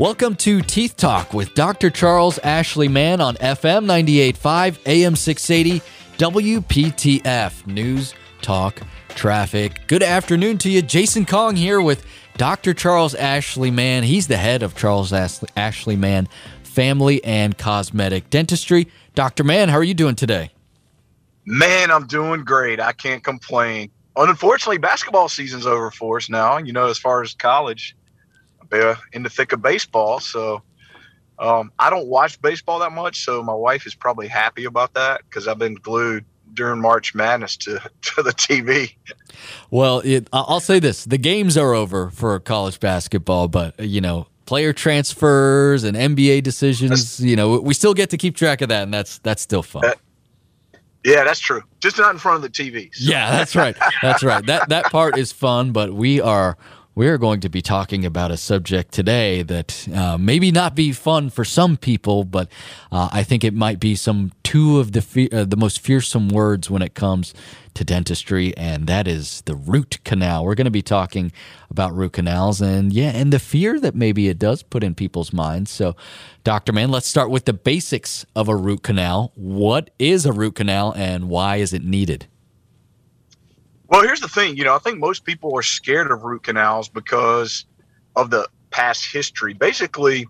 Welcome to Teeth Talk with Dr. Charles Ashley Mann on FM 98.5, AM 680, WPTF News, Talk, Traffic. Good afternoon to you. Jason Kong here with Dr. Charles Ashley Mann. He's the head of Charles Ashley Mann Family and Cosmetic Dentistry. Dr. Mann, how are you doing today? Man, I'm doing great. I can't complain. Unfortunately, basketball season's over for us now. You know, as far as college, uh, in the thick of baseball. So um, I don't watch baseball that much. So my wife is probably happy about that because I've been glued during March Madness to, to the TV. Well, it, I'll say this: the games are over for college basketball, but you know, player transfers and NBA decisions. That's, you know, we still get to keep track of that, and that's that's still fun. That, yeah, that's true. Just not in front of the TV. So. Yeah, that's right. That's right. That that part is fun, but we are we are going to be talking about a subject today that uh, maybe not be fun for some people, but uh, I think it might be some two of the fe- uh, the most fearsome words when it comes to dentistry, and that is the root canal. We're going to be talking about root canals, and yeah, and the fear that maybe it does put in people's minds. So, Doctor Mann, let's start with the basics of a root canal. What is a root canal, and why is it needed? Well, here's the thing. You know, I think most people are scared of root canals because of the past history. Basically,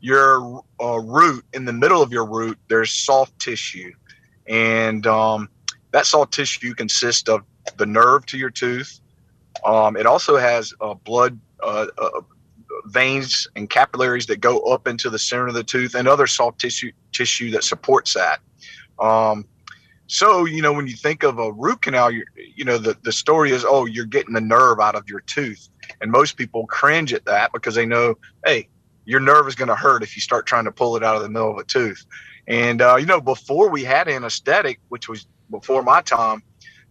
your uh, root, in the middle of your root, there's soft tissue. And um, that soft tissue consists of the nerve to your tooth. Um, it also has uh, blood uh, uh veins and capillaries that go up into the center of the tooth and other soft tissue tissue that supports that. Um, so, you know, when you think of a root canal, you know, the, the story is, oh, you're getting the nerve out of your tooth. And most people cringe at that because they know, hey, your nerve is going to hurt if you start trying to pull it out of the middle of a tooth. And, uh, you know, before we had anesthetic, which was before my time,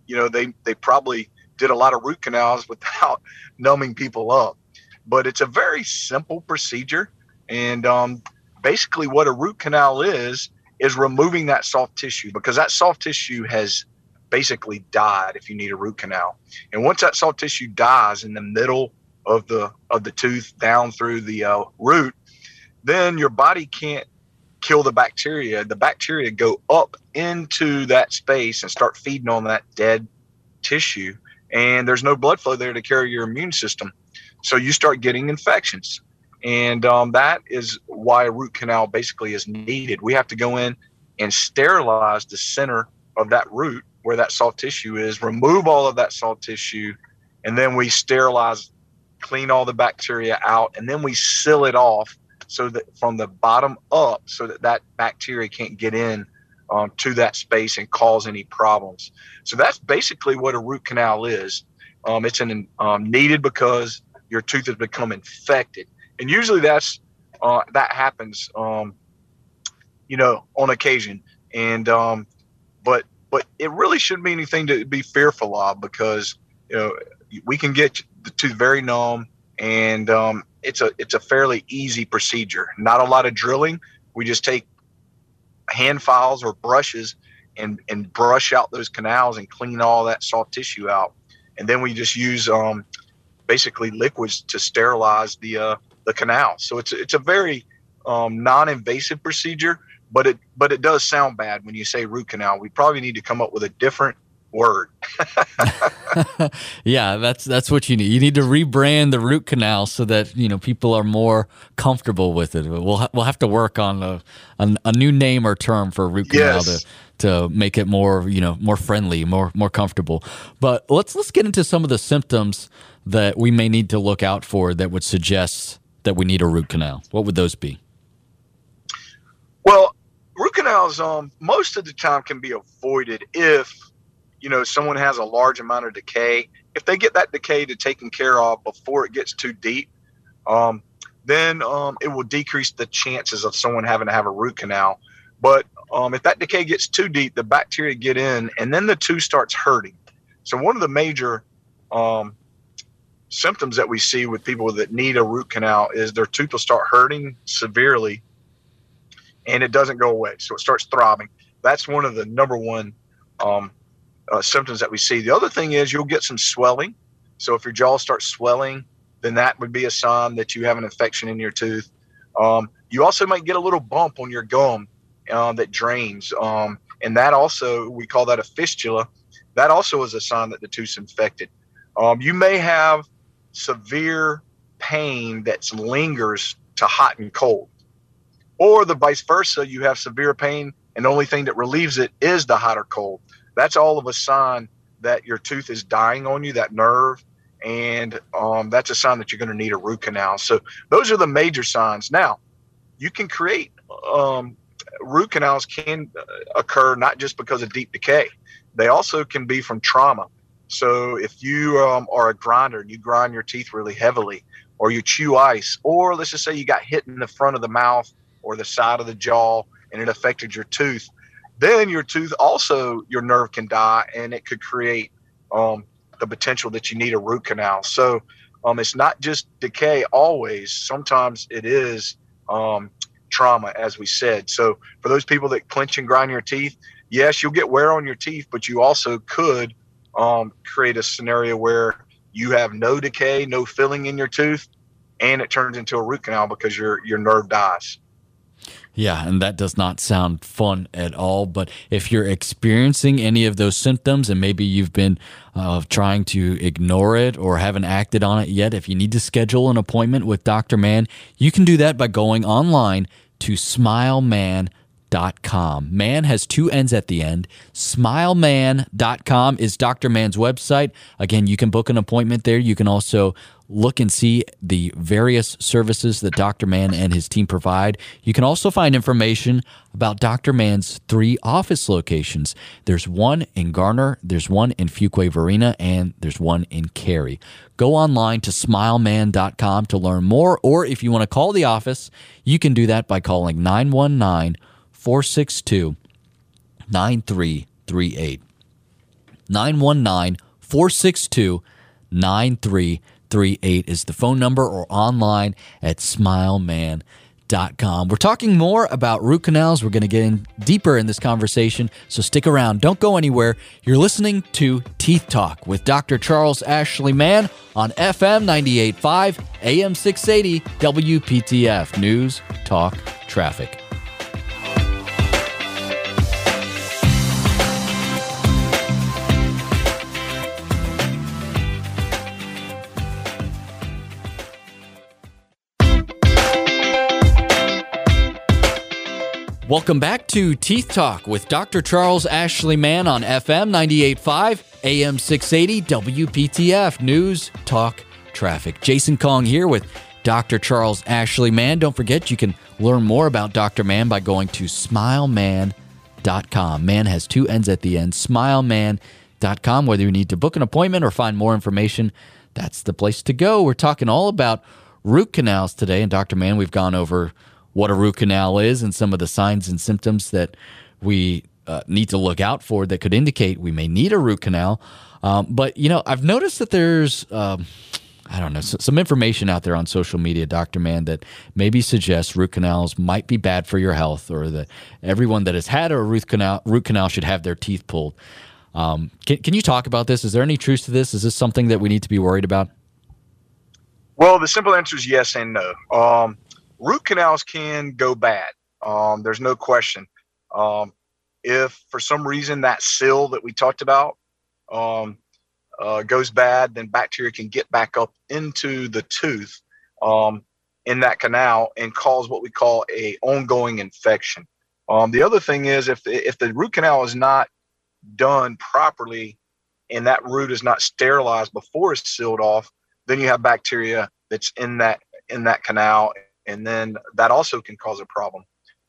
you know, they, they probably did a lot of root canals without numbing people up. But it's a very simple procedure. And um, basically, what a root canal is, is removing that soft tissue because that soft tissue has basically died if you need a root canal. And once that soft tissue dies in the middle of the of the tooth down through the uh, root, then your body can't kill the bacteria. The bacteria go up into that space and start feeding on that dead tissue, and there's no blood flow there to carry your immune system. So you start getting infections. And um, that is why a root canal basically is needed. We have to go in and sterilize the center of that root where that soft tissue is, remove all of that soft tissue, and then we sterilize, clean all the bacteria out, and then we seal it off so that from the bottom up, so that that bacteria can't get in um, to that space and cause any problems. So that's basically what a root canal is. Um, it's an um, needed because your tooth has become infected and usually that's uh, that happens, um, you know, on occasion. And um, but but it really shouldn't be anything to be fearful of because you know we can get the tooth very numb, and um, it's a it's a fairly easy procedure. Not a lot of drilling. We just take hand files or brushes and and brush out those canals and clean all that soft tissue out, and then we just use um, basically liquids to sterilize the uh, the canal. So it's it's a very um, non-invasive procedure, but it but it does sound bad when you say root canal. We probably need to come up with a different word. yeah, that's that's what you need. You need to rebrand the root canal so that you know people are more comfortable with it. We'll ha- we'll have to work on a, a, a new name or term for root canal yes. to to make it more you know more friendly, more more comfortable. But let's let's get into some of the symptoms that we may need to look out for that would suggest that we need a root canal? What would those be? Well, root canals um, most of the time can be avoided if you know someone has a large amount of decay. If they get that decay to taken care of before it gets too deep, um, then um, it will decrease the chances of someone having to have a root canal. But um, if that decay gets too deep, the bacteria get in, and then the tooth starts hurting. So one of the major um, symptoms that we see with people that need a root canal is their tooth will start hurting severely and it doesn't go away. So it starts throbbing. That's one of the number one um, uh, symptoms that we see. The other thing is you'll get some swelling. So if your jaw starts swelling, then that would be a sign that you have an infection in your tooth. Um, you also might get a little bump on your gum uh, that drains. Um, and that also, we call that a fistula. That also is a sign that the tooth's infected. Um, you may have severe pain that lingers to hot and cold, or the vice versa. You have severe pain, and the only thing that relieves it is the hot or cold. That's all of a sign that your tooth is dying on you, that nerve, and um, that's a sign that you're going to need a root canal. So those are the major signs. Now, you can create um, root canals can uh, occur not just because of deep decay; they also can be from trauma. So if you um, are a grinder and you grind your teeth really heavily, or you chew ice, or let's just say you got hit in the front of the mouth or the side of the jaw and it affected your tooth, then your tooth also your nerve can die and it could create um, the potential that you need a root canal. So um, it's not just decay always. Sometimes it is um, trauma, as we said. So for those people that clench and grind your teeth, yes, you'll get wear on your teeth, but you also could um, create a scenario where you have no decay, no filling in your tooth, and it turns into a root canal because your your nerve dies. Yeah, and that does not sound fun at all. But if you're experiencing any of those symptoms and maybe you've been uh, trying to ignore it or haven't acted on it yet, if you need to schedule an appointment with Dr. Mann, you can do that by going online to smilemann.com. Mann has two N's at the end. Smilemann.com is Dr. Mann's website. Again, you can book an appointment there. You can also look and see the various services that Dr. Mann and his team provide. You can also find information about Dr. Mann's three office locations. There's one in Garner, there's one in Fuquay-Varina, and there's one in Cary. Go online to smilemann.com to learn more, or if you want to call the office, you can do that by calling 919 462 9338. 919 462 9338. is the phone number or online at smilemann.com. We're talking more about root canals. We're going to get in deeper in this conversation, so stick around. Don't go anywhere. You're listening to Teeth Talk with Dr. Charles Ashley Mann on FM 98.5, AM 680, WPTF News, Talk, Traffic. Welcome back to Teeth Talk with Dr. Charles Ashley Mann on FM 98.5, AM 680, WPTF News, Talk, Traffic. Jason Kong here with Dr. Charles Ashley Mann. Don't forget, you can learn more about Dr. Mann by going to smilemann.com. Mann has two N's at the end, smilemann.com. Whether you need to book an appointment or find more information, that's the place to go. We're talking all about root canals today. And Dr. Mann, we've gone over what a root canal is and some of the signs and symptoms that we uh, need to look out for that could indicate we may need a root canal. Um, but, you know, I've noticed that there's. Um, I don't know, some information out there on social media, Dr. Mann, that maybe suggests root canals might be bad for your health or that everyone that has had a root canal, root canal should have their teeth pulled. Um, can, can you talk about this? Is there any truth to this? Is this something that we need to be worried about? Well, the simple answer is yes and no. Um, root canals can go bad. Um, there's no question. Um, if for some reason that sill that we talked about um, uh, goes bad, then bacteria can get back up into the tooth um, in that canal and cause what we call a ongoing infection. Um, the other thing is if if the root canal is not done properly and that root is not sterilized before it's sealed off, then you have bacteria that's in that in that canal and then that also can cause a problem.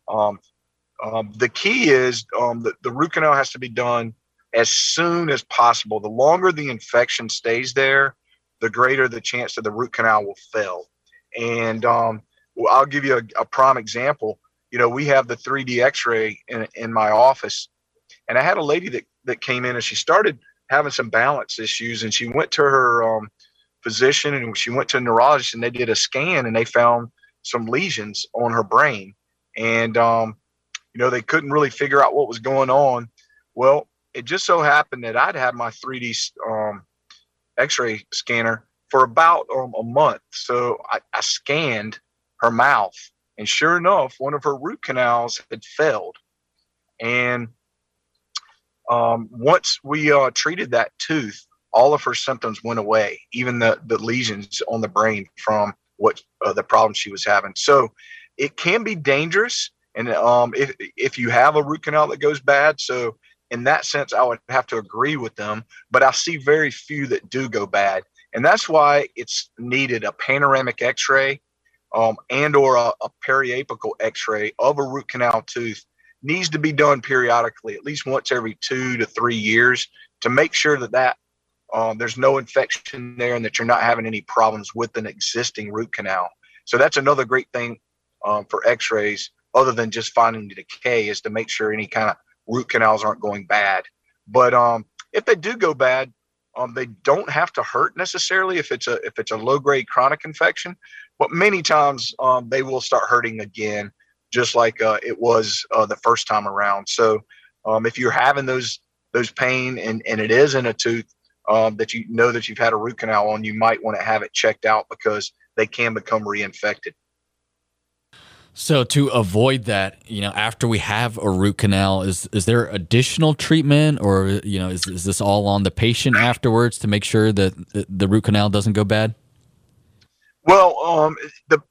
Um, um, the key is um, the, the root canal has to be done as soon as possible. The longer the infection stays there, the greater the chance that the root canal will fail. And um, I'll give you a, a, prime example. You know, we have the 3D X-ray in, in my office, and I had a lady that that came in and she started having some balance issues, and she went to her um, physician and she went to a neurologist, and they did a scan, and they found some lesions on her brain, and um, you know they couldn't really figure out what was going on. Well, it just so happened that I'd had my 3D um, X-ray scanner for about um, a month, so I, I scanned her mouth And sure enough, one of her root canals had failed. And um, once we uh, treated that tooth, all of her symptoms went away, even the, the lesions on the brain from what uh, the problem she was having. So it can be dangerous. And um, if, if you have a root canal that goes bad, so in that sense, I would have to agree with them, but I see very few that do go bad. And that's why it's needed a panoramic x-ray um, and or a, a periapical x-ray of a root canal tooth needs to be done periodically, at least once every two to three years to make sure that that um, there's no infection there and that you're not having any problems with an existing root canal. So that's another great thing um, for x-rays other than just finding the decay is to make sure any kind of root canals aren't going bad. But um, if they do go bad, um, they don't have to hurt necessarily if it's a if it's a low grade chronic infection, but many times um, they will start hurting again, just like uh, it was uh, the first time around. So um, if you're having those those pain and and it is in a tooth um, that you know that you've had a root canal on, you might want to have it checked out because they can become reinfected. So to avoid that, you know, after we have a root canal, is is there additional treatment, or you know, is is this all on the patient afterwards to make sure that the root canal doesn't go bad? Well, um, the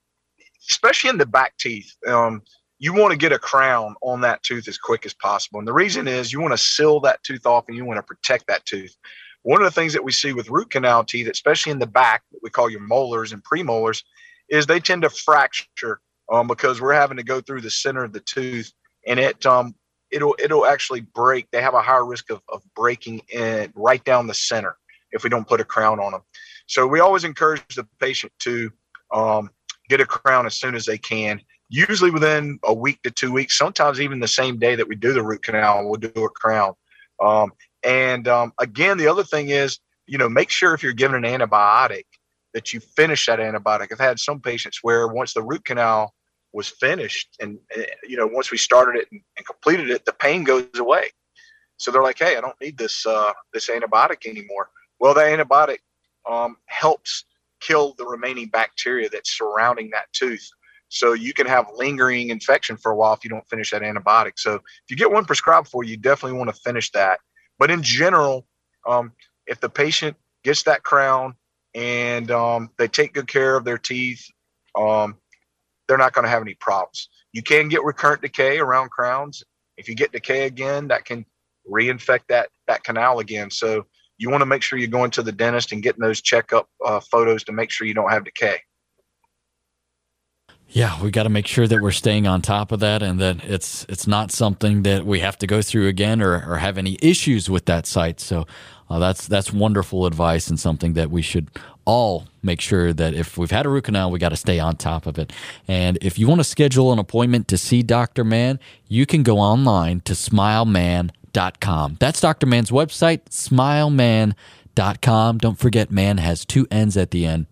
especially in the back teeth, um, you want to get a crown on that tooth as quick as possible, and the reason is you want to seal that tooth off and you want to protect that tooth. One of the things that we see with root canal teeth, especially in the back, what we call your molars and premolars, is they tend to fracture um, because we're having to go through the center of the tooth and it um, it'll it'll actually break. They have a higher risk of, of breaking in right down the center if we don't put a crown on them. So we always encourage the patient to um, get a crown as soon as they can. Usually within a week to two weeks, sometimes even the same day that we do the root canal, we'll do a crown. Um, and um, again, the other thing is, you know, make sure if you're given an antibiotic that you finish that antibiotic. I've had some patients where once the root canal was finished and, and you know once we started it and, and, completed it the pain goes away. So they're like hey i don't need this uh, this antibiotic anymore. Well that antibiotic um, helps kill the remaining bacteria that's surrounding that tooth. So you can have lingering infection for a while if you don't finish that antibiotic. So if you get one prescribed for you definitely want to finish that but in general um, if the patient gets that crown and um, they take good care of their teeth um, they're not going to have any problems. You can get recurrent decay around crowns. If you get decay again, that can reinfect that that canal again. So you want to make sure you're going to the dentist and getting those checkup uh, photos to make sure you don't have decay. Yeah, we got to make sure that we're staying on top of that, and that it's it's not something that we have to go through again or, or have any issues with that site. So uh, that's that's wonderful advice and something that we should all make sure that if we've had a root canal, we got to stay on top of it. And if you want to schedule an appointment to see Dr. Mann, you can go online to smilemann.com. That's Dr. Mann's website, smilemann.com. Don't forget, Mann has two N's at the end.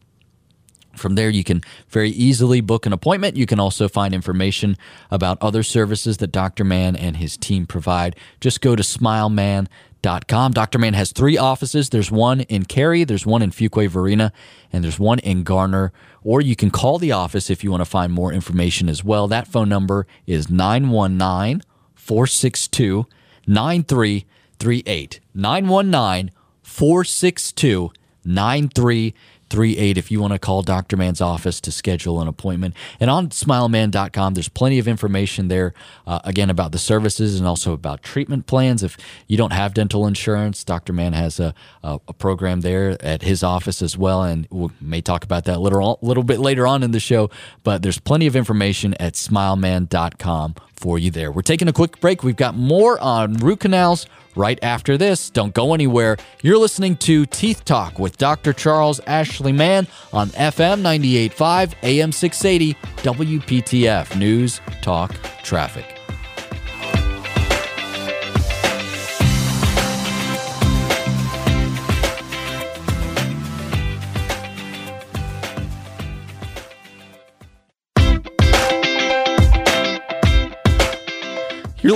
From there, you can very easily book an appointment. You can also find information about other services that Dr. Mann and his team provide. Just go to smilemann.com. Dr. Mann has three offices. There's one in Cary, there's one in Fuquay-Varina, and there's one in Garner. Or you can call the office if you want to find more information as well. That phone number is 919 462 9338. 919 462 9338. 38 if you want to call Dr. Mann's office to schedule an appointment. And on smilemann.com, there's plenty of information there, uh, again, about the services and also about treatment plans. If you don't have dental insurance, Dr. Mann has a, a, a program there at his office as well. And we may talk about that a little, little bit later on in the show. But there's plenty of information at smilemann.com for you there. We're taking a quick break. We've got more on root canals right after this. Don't go anywhere. You're listening to Teeth Talk with Dr. Charles Ashley Mann on FM 98.5, AM 680, WPTF News, Talk, Traffic.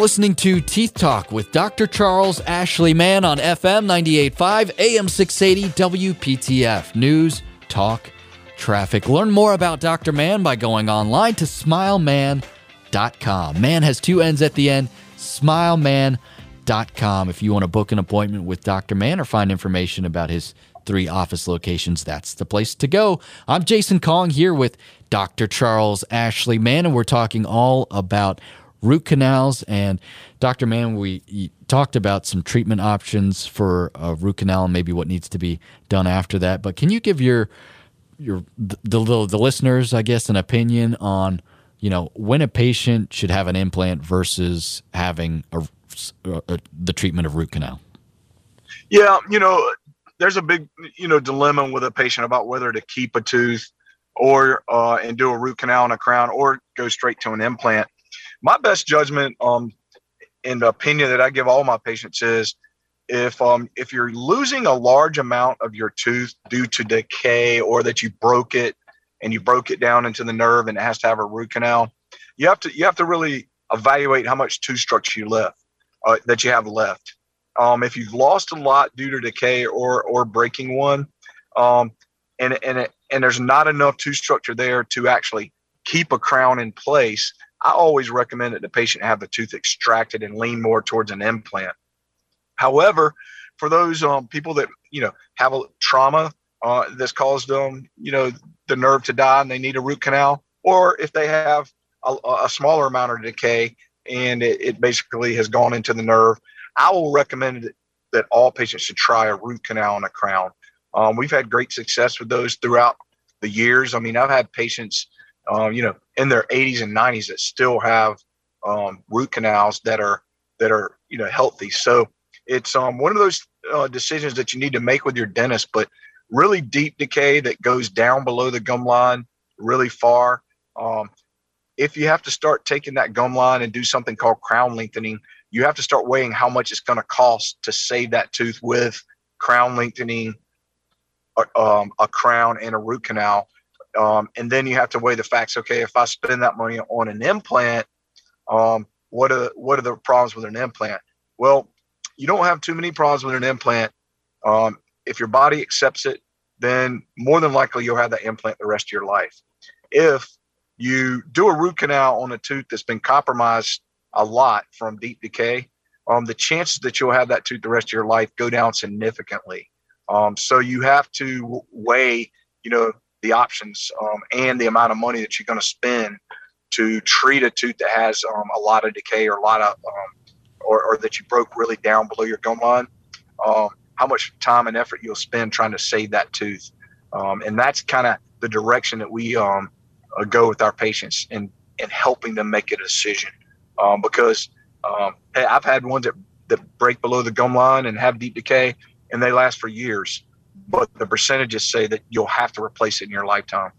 Listening to Teeth Talk with Dr. Charles Ashley Mann on FM 98.5, AM 680, WPTF News, Talk, traffic. Learn more about Dr. Mann by going online to smilemann.com. Mann has two N's at the end, smilemann.com. If you want to book an appointment with Dr. Mann or find information about his three office locations, that's the place to go. I'm Jason Kong here with Dr. Charles Ashley Mann, and we're talking all about root canals. And Dr. Mann, we talked about some treatment options for a root canal and maybe what needs to be done after that. But can you give your your the, the, the listeners, I guess, an opinion on you know when a patient should have an implant versus having a, a, the treatment of root canal? Yeah, you know, there's a big you know dilemma with a patient about whether to keep a tooth or uh, and do a root canal and a crown or go straight to an implant. My best judgment um, and opinion that I give all my patients is if um, if you're losing a large amount of your tooth due to decay or that you broke it and you broke it down into the nerve and it has to have a root canal, you have to you have to really evaluate how much tooth structure you left uh, that you have left. Um, if you've lost a lot due to decay or or breaking one, um, and and and there's not enough tooth structure there to actually keep a crown in place, I always recommend that the patient have the tooth extracted and lean more towards an implant. However, for those um, people that you know have a trauma uh, that's caused them, you know, the nerve to die and they need a root canal, or if they have a, a smaller amount of decay and it, it, basically has gone into the nerve, I will recommend that all patients should try a root canal and a crown. Um, we've had great success with those throughout the years. I mean, I've had patients, um, you know, in their 80s and 90s that still have um, root canals that are that are you know healthy. So it's um, one of those uh, decisions that you need to make with your dentist. But really deep decay that goes down below the gum line really far. Um, if you have to start taking that gum line and do something called crown lengthening, you have to start weighing how much it's going to cost to save that tooth with crown lengthening, um, a crown, and a root canal. Um, and then you have to weigh the facts. Okay, if I spend that money on an implant, um, what are what are the problems with an implant? Well, you don't have too many problems with an implant. Um, if your body accepts it, then more than likely you'll have that implant the rest of your life. If you do a root canal on a tooth that's been compromised a lot from deep decay, um, the chances that you'll have that tooth the rest of your life go down significantly. Um, so you have to weigh, you know, the options um, and the amount of money that you're going to spend to treat a tooth that has um, a lot of decay or a lot of, um, or, or, that you broke really down below your gum line. Um, how much time and effort you'll spend trying to save that tooth, and that's kind of the direction that we uh, go with our patients and and helping them make a decision um, because um, I've had ones that, that break below the gum line and have deep decay, and they last for years. But the percentages say that you'll have to replace it in your lifetime.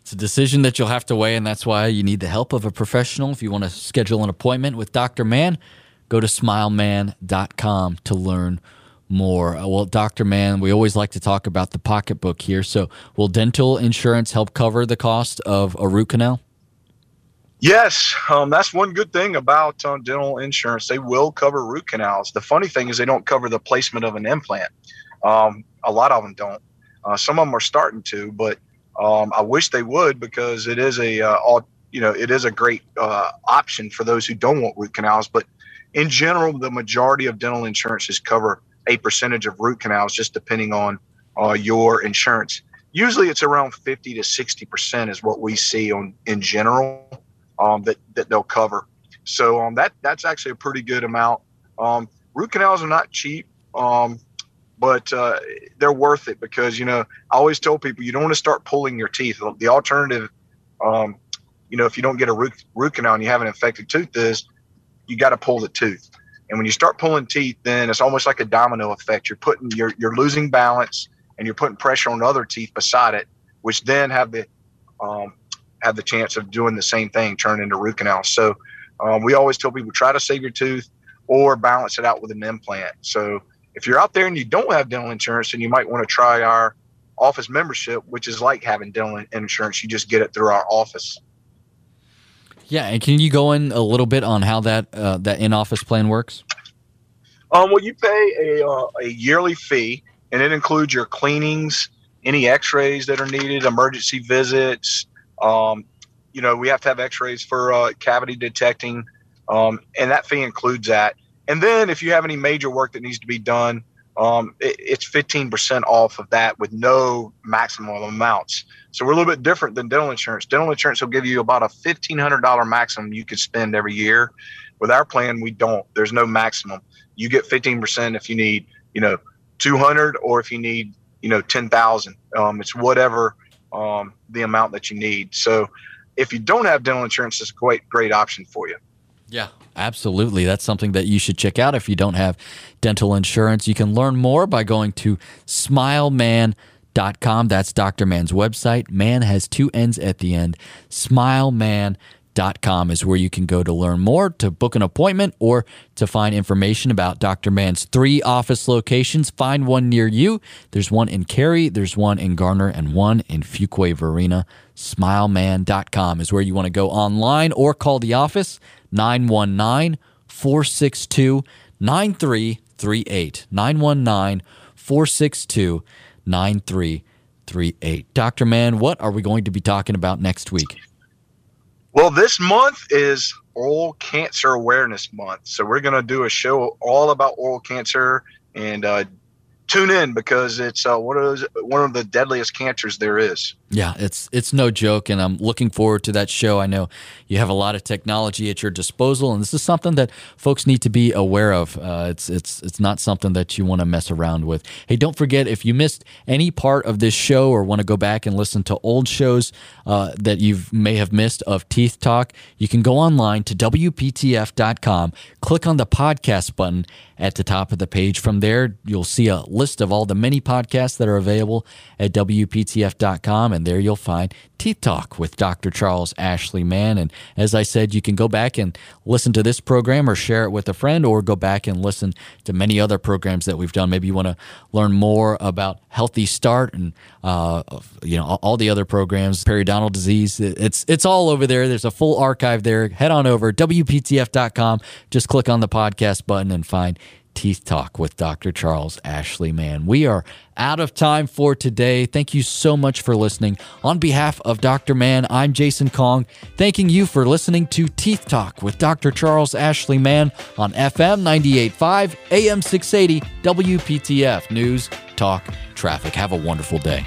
It's a decision that you'll have to weigh, and that's why you need the help of a professional. If you want to schedule an appointment with Dr. Mann, go to smilemann.com to learn more. Uh, well, Dr. Mann, we always like to talk about the pocketbook here. So, will dental insurance help cover the cost of a root canal? Yes, um, that's one good thing about um, dental insurance. They will cover root canals. The funny thing is they don't cover the placement of an implant. Um, a lot of them don't. Uh, some of them are starting to, but um, I wish they would because it is a uh, all you know it is a great uh, option for those who don't want root canals. But in general, the majority of dental insurances cover a percentage of root canals, just depending on uh, your insurance. Usually, it's around fifty to sixty percent is what we see on in general um, that that they'll cover. So um, that that's actually a pretty good amount. Um, root canals are not cheap, um, but uh, they're worth it because you know I always tell people you don't want to start pulling your teeth. The alternative, um, you know, if you don't get a root, root canal and you have an infected tooth, is you got to pull the tooth. And when you start pulling teeth, then it's almost like a domino effect. You're putting you're you're losing balance and you're putting pressure on other teeth beside it, which then have the um, have the chance of doing the same thing, turn into root canal. So um, we always tell people try to save your tooth or balance it out with an implant. So if you're out there and you don't have dental insurance, then you might want to try our office membership, which is like having dental insurance. You just get it through our office. Yeah, and can you go in a little bit on how that uh, that in office plan works? Um, well, you pay a uh, a yearly fee, and it includes your cleanings, any X-rays that are needed, emergency visits. Um, you know, we have to have X-rays for uh, cavity detecting, um, and that fee includes that. And then if you have any major work that needs to be done, um, it, it's 15% off of that with no maximum amounts. So we're a little bit different than dental insurance. Dental insurance will give you about a $1,500 maximum you could spend every year. With our plan, we don't. There's no maximum. You get 15% if you need, you know, 200 or if you need, you know, 10,000. Um, it's whatever um, the amount that you need. So if you don't have dental insurance, it's a great, great option for you. Yeah, absolutely. That's something that you should check out if you don't have dental insurance. You can learn more by going to smilemann.com. That's Dr. Mann's website. Mann has two N's at the end. Smilemann.com is where you can go to learn more, to book an appointment, or to find information about Dr. Mann's three office locations. Find one near you. There's one in Cary, there's one in Garner, and one in Fuquay Varina. Smilemann.com is where you want to go online or call the office. 919 462 9338. 919 462 9338. Dr. Mann, what are we going to be talking about next week? Well, this month is Oral Cancer Awareness Month. So we're going to do a show all about oral cancer and uh, tune in because it's uh, one of those, one of the deadliest cancers there is. Yeah, it's it's no joke, and I'm looking forward to that show. I know you have a lot of technology at your disposal, and this is something that folks need to be aware of. Uh, it's it's it's not something that you want to mess around with. Hey, don't forget if you missed any part of this show or want to go back and listen to old shows uh, that you may have missed of Teeth Talk, you can go online to wptf.com, click on the podcast button at the top of the page. From there, you'll see a list of all the many podcasts that are available at wptf.com and there you'll find Teeth Talk with Dr. Charles Ashley Mann. And as I said, you can go back and listen to this program or share it with a friend or go back and listen to many other programs that we've done. Maybe you want to learn more about Healthy Start and, uh, you know, all the other programs, periodontal disease. It's, it's all over there. There's a full archive there. Head on over, WPTF.com. Just click on the podcast button and find Teeth Talk with Dr. Charles Ashley Mann. We are out of time for today. Thank you so much for listening. On behalf of Dr. Mann, I'm Jason Kong, thanking you for listening to Teeth Talk with Dr. Charles Ashley Mann on FM 98.5, AM 680, WPTF News, Talk, Traffic. Have a wonderful day.